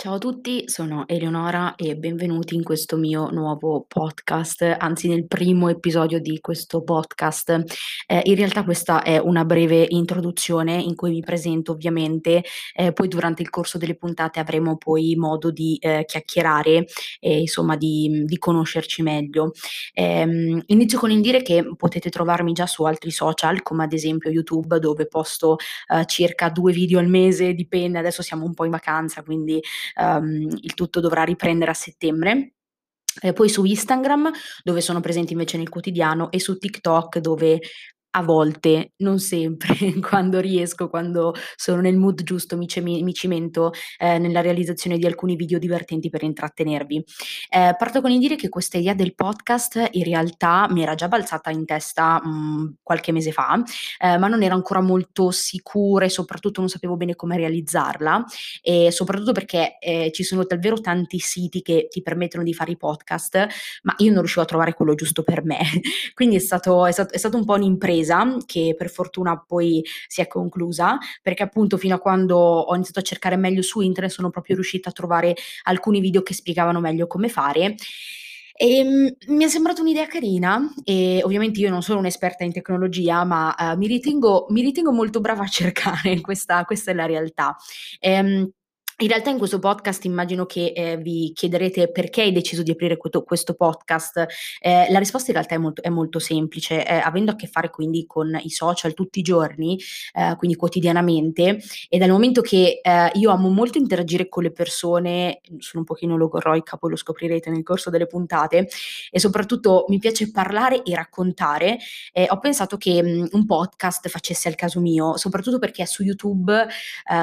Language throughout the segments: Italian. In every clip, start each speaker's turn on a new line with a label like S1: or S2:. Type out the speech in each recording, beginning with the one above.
S1: Ciao a tutti, sono Eleonora e benvenuti in questo mio nuovo podcast, anzi nel primo episodio di questo podcast. Eh, in realtà questa è una breve introduzione in cui mi presento ovviamente, eh, poi durante il corso delle puntate avremo poi modo di eh, chiacchierare e insomma di, di conoscerci meglio. Ehm, inizio con il dire che potete trovarmi già su altri social come ad esempio YouTube dove posto eh, circa due video al mese, dipende, adesso siamo un po' in vacanza quindi um, il tutto dovrà riprendere a settembre. E poi su Instagram, dove sono presenti invece nel quotidiano, e su TikTok, dove a volte, non sempre, quando riesco, quando sono nel mood giusto, mi, ce- mi cimento eh, nella realizzazione di alcuni video divertenti per intrattenervi. Eh, parto con il dire che questa idea del podcast in realtà mi era già balzata in testa mh, mm, qualche mese fa, eh, ma non ero ancora molto sicura e soprattutto non sapevo bene come realizzarla, e soprattutto perché eh, ci sono davvero tanti siti che ti permettono di fare i podcast, ma io non riuscivo a trovare quello giusto per me. Quindi è stato, è stato, è stato un po' un'impresa impresa che per fortuna poi si è conclusa, perché appunto fino a quando ho iniziato a cercare meglio su internet sono proprio riuscita a trovare alcuni video che spiegavano meglio come fare. E, um, mi è sembrata un'idea carina e ovviamente io non sono un'esperta in tecnologia, ma uh, mi, ritengo, mi, ritengo, molto brava a cercare, questa, questa è la realtà. Um, in realtà in questo podcast immagino che eh, vi chiederete perché hai deciso di aprire questo, questo podcast. Eh, la risposta in realtà è molto, è molto semplice, eh, avendo a che fare quindi con i social tutti i giorni, eh, quindi quotidianamente, e dal momento che eh, io amo molto interagire con le persone, sono un pochino logorroica, poi lo scoprirete nel corso delle puntate, e soprattutto mi piace parlare e raccontare, eh, ho pensato che mh, un podcast facesse al caso mio, soprattutto perché su YouTube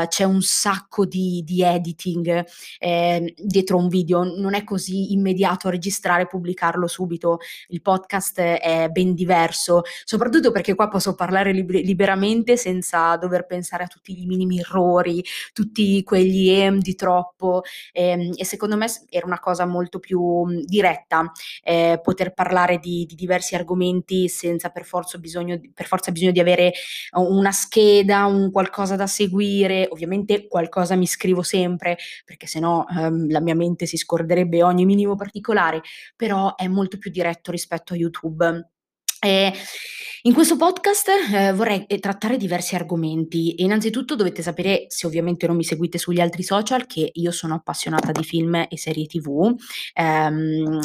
S1: c'è un sacco di, di editing eh, dietro un video, non è così immediato registrare e pubblicarlo subito, il podcast è ben diverso, soprattutto perché qua posso parlare liber- liberamente senza dover pensare a tutti i minimi errori, tutti quegli em di troppo. Ehm, e secondo me era una cosa molto più diretta eh, poter parlare di, di, diversi argomenti senza per forza, bisogno, per forza bisogno di avere una scheda, un qualcosa da seguire, ovviamente qualcosa mi scrivo sempre sempre, perché sennò ehm, la mia mente si scorderebbe ogni minimo particolare, però è molto più diretto rispetto a YouTube. E in questo podcast eh, vorrei eh, trattare diversi argomenti. Innanzitutto dovete sapere, se ovviamente non mi seguite sugli altri social, che io sono appassionata di film e serie TV. Ehm,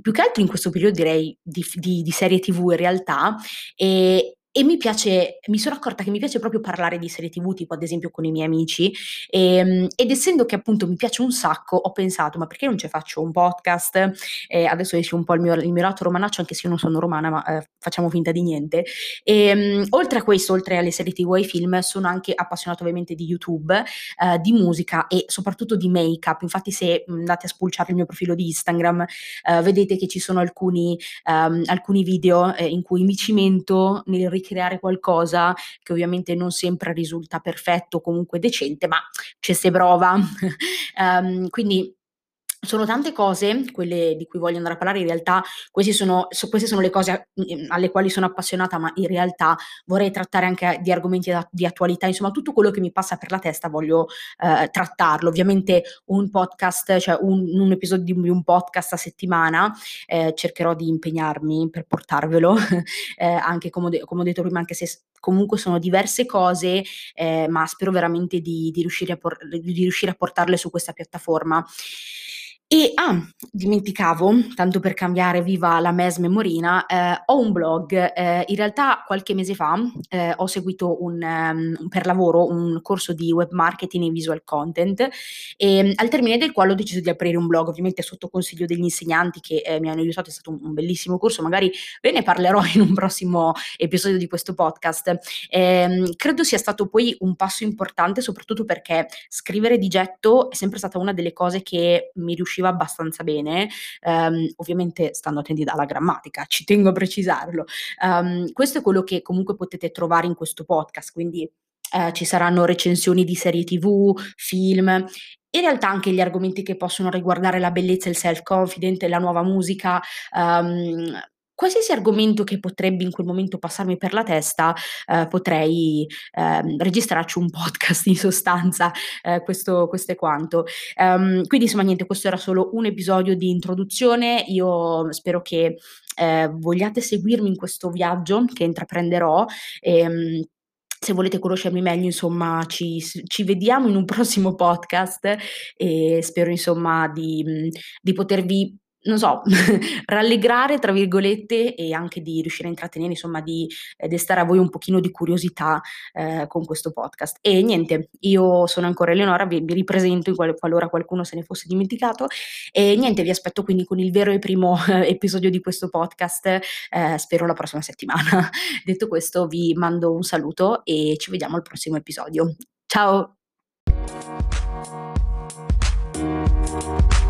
S1: più che altro in questo periodo direi di, di, di serie TV in realtà, e, e mi piace mi sono accorta che mi piace proprio parlare di serie TV, tipo ad esempio con i miei amici, ehm, ed essendo che appunto mi piace un sacco, ho pensato: "Ma perché non ci faccio un podcast?" Ehm, adesso esce un po' il mio il mio lato romanaccio, anche se io non sono romana, ma, ehm, facciamo finta di niente. Ehm, oltre a questo, oltre alle serie TV e ai film, sono anche appassionata ovviamente di YouTube, ehm, di musica e soprattutto di make-up. Infatti se, mhmm, andate a spulciare il mio profilo di Instagram, ehm, vedete che ci sono alcuni ehm, alcuni video, ehm, in cui mi cimento nel ricreare qualcosa che ovviamente non sempre risulta perfetto, comunque decente, ma ci si prova. um, quindi sono tante cose, quelle di cui voglio andare a parlare, in realtà sono, so, queste sono le cose mhmm, alle quali sono appassionata, ma in realtà vorrei trattare anche di argomenti di attualità, insomma tutto quello che mi passa per la testa voglio eh, trattarlo. Ovviamente un podcast, cioè un, un, episodio di un podcast a settimana, eh, cercherò di impegnarmi per portarvelo, eh, anche come, de- come, ho detto prima, anche se comunque sono diverse cose, eh, ma spero veramente di, di, riuscire por- di riuscire a portarle su questa piattaforma. E ah, dimenticavo, tanto per cambiare viva la MES memorina, eh, ho un blog. Eh, in realtà qualche mese fa eh, ho seguito un, um, per lavoro un corso di web marketing e visual content e al termine del quale ho deciso di aprire un blog, ovviamente sotto consiglio degli insegnanti che eh, mi hanno aiutato, è stato un, un, bellissimo corso, magari ve ne parlerò in un prossimo episodio di questo podcast. Ehm, credo sia stato poi un passo importante, soprattutto perché scrivere di getto è sempre stata una delle cose che mi riusciva riusciva abbastanza bene, um, ovviamente stando attenti alla grammatica, ci tengo a precisarlo. Um, questo è quello che comunque potete trovare in questo podcast, quindi uh, ci saranno recensioni di serie tv, film in realtà anche gli argomenti che possono riguardare la bellezza, il self-confident, la nuova musica, um, qualsiasi argomento che potrebbe in quel momento passarmi per la testa, ehm, potrei, ehm, registrarci un podcast in sostanza, ehm, questo questo è quanto. Ehm, quindi insomma niente, questo era solo un episodio di introduzione. Io spero che, ehm, vogliate seguirmi in questo viaggio che intraprenderò, ehm, se volete conoscermi meglio insomma ci ci vediamo in un prossimo podcast e spero insomma di di potervi, non so, rallegrare, tra virgolette, e anche di riuscire a intrattenere, insomma, di eh, destare a voi un pochino di curiosità eh, con questo podcast. E niente, io sono ancora Eleonora, vi, vi ripresento qual- qualora qualcuno se ne fosse dimenticato. E niente, vi aspetto quindi con il vero e primo episodio di questo podcast, eh, spero la prossima settimana. Detto questo, vi mando un saluto e ci vediamo al prossimo episodio. Ciao!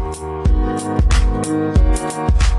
S1: Thank you.